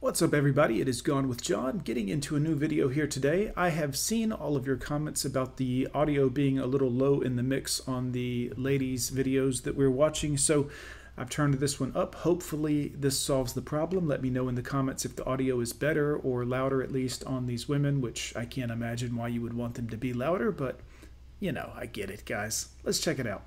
What's up, everybody? It is Gone with John, getting into a new video here today. I have seen all of your comments about the audio being a little low in the mix on the ladies' videos that we're watching, so I've turned this one up. Hopefully, this solves the problem. Let me know in the comments if the audio is better or louder, at least on these women, which I can't imagine why you would want them to be louder, but you know, I get it, guys. Let's check it out.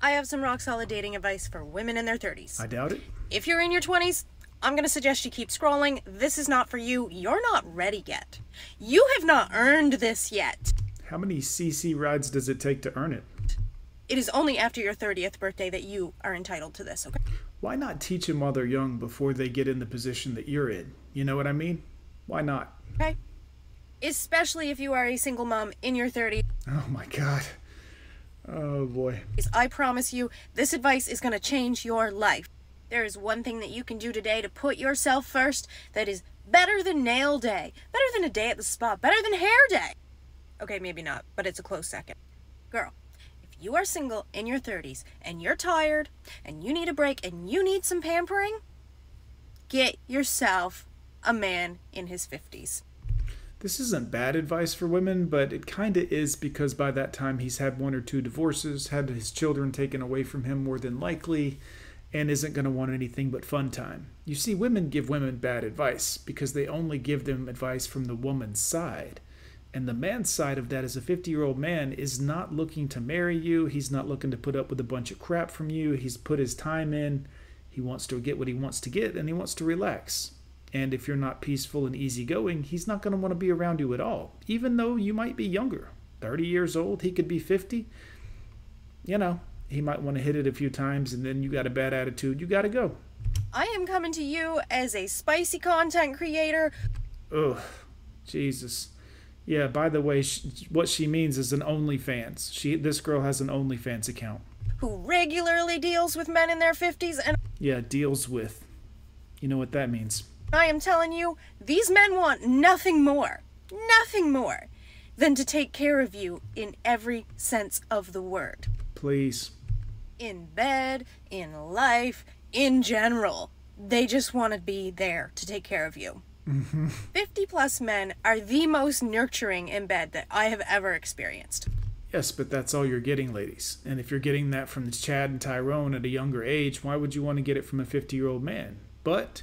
I have some rock solid dating advice for women in their 30s. I doubt it. If you're in your 20s, I'm going to suggest you keep scrolling. This is not for you. You're not ready yet. You have not earned this yet. How many CC rides does it take to earn it? It is only after your 30th birthday that you are entitled to this, okay? Why not teach them while they're young before they get in the position that you're in? You know what I mean? Why not? Okay? Especially if you are a single mom in your 30s. Oh my god. Oh boy. I promise you, this advice is going to change your life. There is one thing that you can do today to put yourself first that is better than nail day, better than a day at the spa, better than hair day. Okay, maybe not, but it's a close second. Girl, if you are single in your 30s and you're tired and you need a break and you need some pampering, get yourself a man in his 50s. This isn't bad advice for women, but it kind of is because by that time he's had one or two divorces, had his children taken away from him more than likely, and isn't going to want anything but fun time. You see, women give women bad advice because they only give them advice from the woman's side. And the man's side of that as a 50 year old man is not looking to marry you. He's not looking to put up with a bunch of crap from you. He's put his time in. He wants to get what he wants to get and he wants to relax. And if you're not peaceful and easygoing, he's not going to want to be around you at all, even though you might be younger. 30 years old, he could be 50. You know, he might want to hit it a few times and then you got a bad attitude. You got to go. I am coming to you as a spicy content creator. Ugh, Jesus. Yeah, by the way, she, what she means is an OnlyFans. She this girl has an OnlyFans account. Who regularly deals with men in their 50s and Yeah, deals with. You know what that means. I am telling you, these men want nothing more, nothing more than to take care of you in every sense of the word. Please. In bed, in life, in general. They just want to be there to take care of you. Mm-hmm. 50 plus men are the most nurturing in bed that I have ever experienced. Yes, but that's all you're getting, ladies. And if you're getting that from Chad and Tyrone at a younger age, why would you want to get it from a 50 year old man? But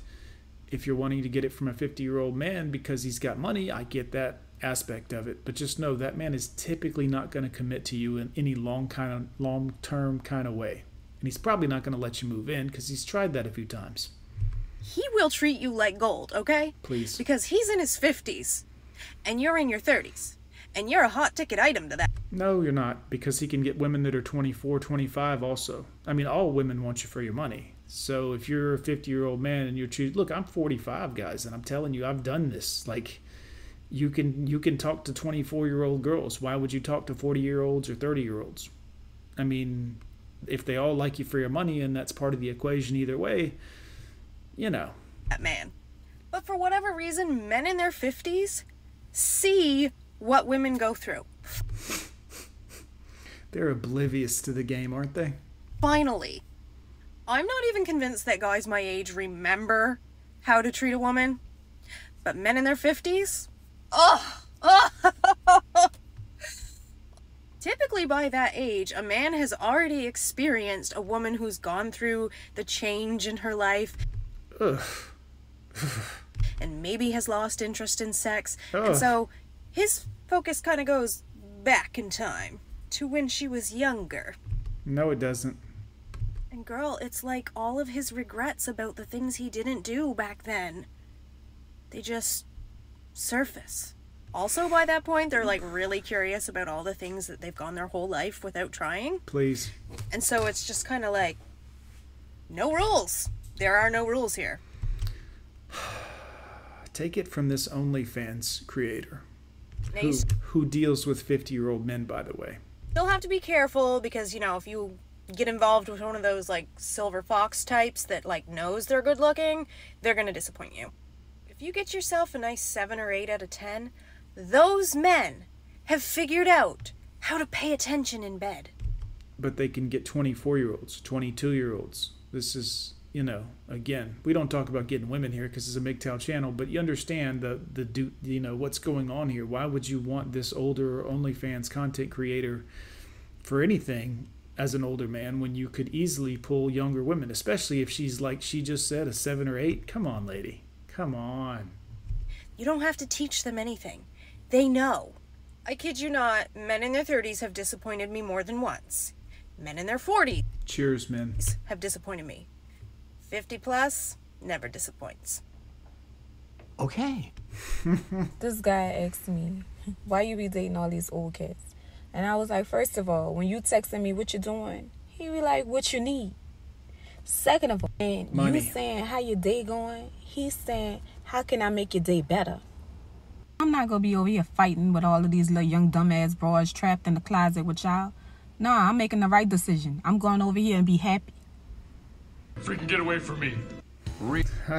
if you're wanting to get it from a 50 year old man because he's got money, I get that aspect of it. But just know that man is typically not going to commit to you in any long kind of long term kind of way. And he's probably not going to let you move in because he's tried that a few times. He will treat you like gold, okay? Please. Because he's in his 50s and you're in your 30s. And you're a hot ticket item to that. No, you're not, because he can get women that are 24, 25 also. I mean, all women want you for your money. So if you're a 50 year old man and you're choosing, look, I'm 45, guys, and I'm telling you, I've done this. Like, you can you can talk to 24 year old girls. Why would you talk to 40 year olds or 30 year olds? I mean, if they all like you for your money and that's part of the equation either way, you know. That man. But for whatever reason, men in their 50s see what women go through. They're oblivious to the game, aren't they? Finally. I'm not even convinced that guys my age remember how to treat a woman. But men in their 50s? Ugh! Typically, by that age, a man has already experienced a woman who's gone through the change in her life. And maybe has lost interest in sex. Ugh. And so his focus kind of goes back in time to when she was younger. No, it doesn't. And girl, it's like all of his regrets about the things he didn't do back then. They just surface. Also, by that point, they're like really curious about all the things that they've gone their whole life without trying. Please. And so it's just kind of like, no rules. There are no rules here. Take it from this OnlyFans creator. Who, who deals with 50 year old men, by the way. still have to be careful because, you know, if you get involved with one of those like silver fox types that like knows they're good looking, they're going to disappoint you. If you get yourself a nice 7 or 8 out of 10, those men have figured out how to pay attention in bed. But they can get 24 year olds, 22 year olds. This is you know, again, we don't talk about getting women here because it's a MGTOW channel, but you understand the the do you know what's going on here. Why would you want this older OnlyFans content creator for anything as an older man when you could easily pull younger women, especially if she's like she just said, a seven or eight? Come on, lady. Come on. You don't have to teach them anything. They know. I kid you not, men in their 30s have disappointed me more than once. Men in their 40s Cheers, men. have disappointed me. 50 plus never disappoints. Okay. this guy asked me, why you be dating all these old kids? And I was like, first of all, when you texting me what you doing, he be like, what you need. Second of all, and Money. you saying how your day going, he's saying, how can I make your day better? I'm not gonna be over here fighting with all of these little young dumbass bras trapped in the closet with y'all. No, I'm making the right decision. I'm going over here and be happy. Freaking get away from me.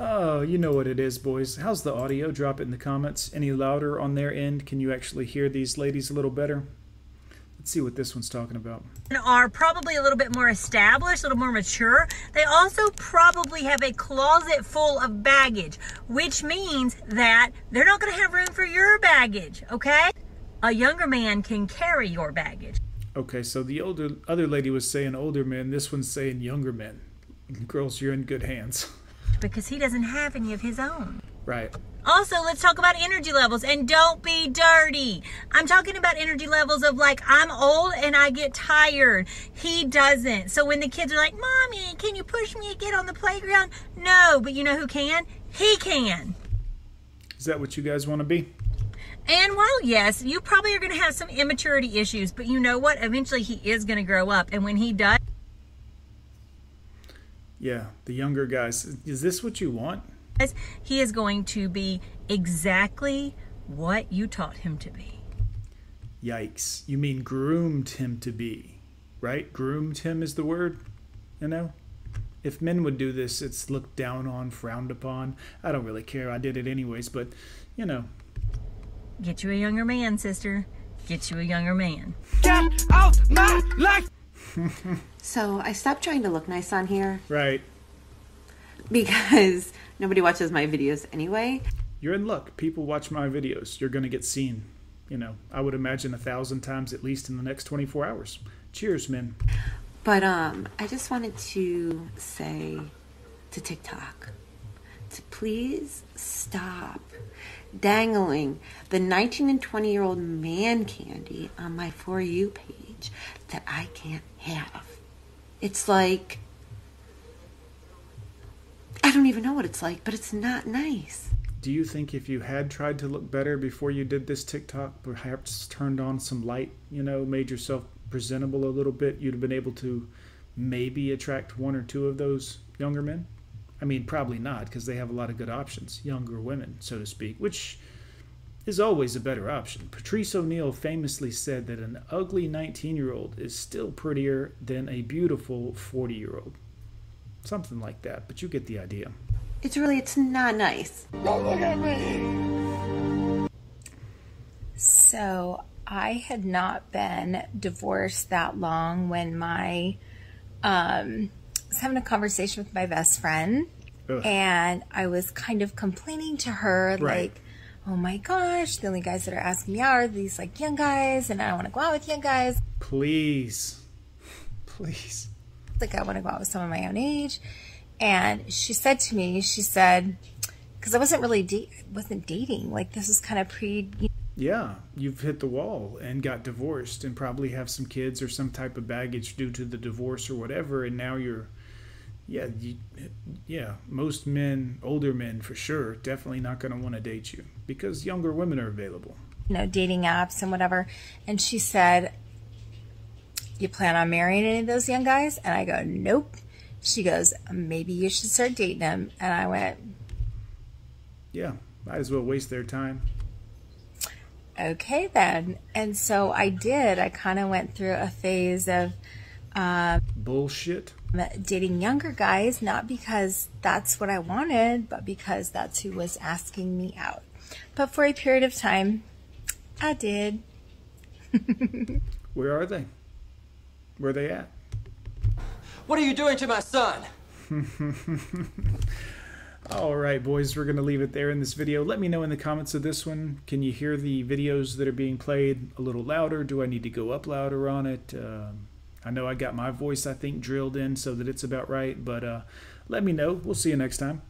Oh, you know what it is, boys. How's the audio? Drop it in the comments. Any louder on their end? Can you actually hear these ladies a little better? Let's see what this one's talking about. are probably a little bit more established, a little more mature. They also probably have a closet full of baggage, which means that they're not going to have room for your baggage, okay? A younger man can carry your baggage. Okay, so the older other lady was saying older men. This one's saying younger men. Girls, you're in good hands. because he doesn't have any of his own. Right. Also, let's talk about energy levels and don't be dirty. I'm talking about energy levels of like, I'm old and I get tired. He doesn't. So when the kids are like, Mommy, can you push me again on the playground? No, but you know who can? He can. Is that what you guys want to be? And while yes, you probably are going to have some immaturity issues, but you know what? Eventually he is going to grow up. And when he does, Yeah, the younger guys. Is this what you want? He is going to be exactly what you taught him to be. Yikes. You mean groomed him to be, right? Groomed him is the word, you know? If men would do this, it's looked down on, frowned upon. I don't really care. I did it anyways, but, you know, Get you a younger man, sister. Get you a younger man. Get out my life! So I stopped trying to look nice on here right. Because nobody watches my videos anyway. You're in luck. People watch my videos. You're going to get seen, you know, I would imagine a thousand times at least in the next 24 hours. Cheers, men. But um I just wanted to say to TikTok to please stop dangling the 19 and 20 year old man candy on my for you page that I can't have. It's like I don't even know what it's like, but it's not nice. Do you think if you had tried to look better before you did this TikTok, perhaps turned on some light, you know, made yourself presentable a little bit, you'd have been able to maybe attract one or two of those younger men? I mean, probably not, because they have a lot of good options, younger women, so to speak, which is always a better option. Patrice O'Neal famously said that an ugly 19 year old is still prettier than a beautiful 40 year old. Something like that, but you get the idea. It's really it's not nice. So I had not been divorced that long when my um I was having a conversation with my best friend Ugh. and I was kind of complaining to her Right. like oh my gosh the only guys that are asking me out are these like young guys and I don't want to go out with young guys Please. Please. Like I want to go out with someone my own age and she said to me she said because I wasn't really da- wasn't dating like this is kind of pre Yeah, you've hit the wall and got divorced and probably have some kids or some type of baggage due to the divorce or whatever and now you're yeah, you, yeah, most men, older men for sure, definitely not going to want to date you because younger women are available. you know, dating apps and whatever. And she said, You plan on marrying any of those young guys? And I go, Nope. She goes, Maybe you should start dating them. And I went, Yeah, might as well waste their time. Okay, then. And so I did. I kind of went through a phase of um, Bullshit. dating younger guys, not because that's what I wanted, but because that's who was asking me out. But for a period of time, I did. Where are they? Where are they at? What are you doing to my son? All right, boys, we're going to leave it there in this video. Let me know in the comments of this one. Can you hear the videos that are being played a little louder? Do I need to go up louder on it? Um, I know I got my voice, I think, drilled in so that it's about right, but uh, let me know. We'll see you next time.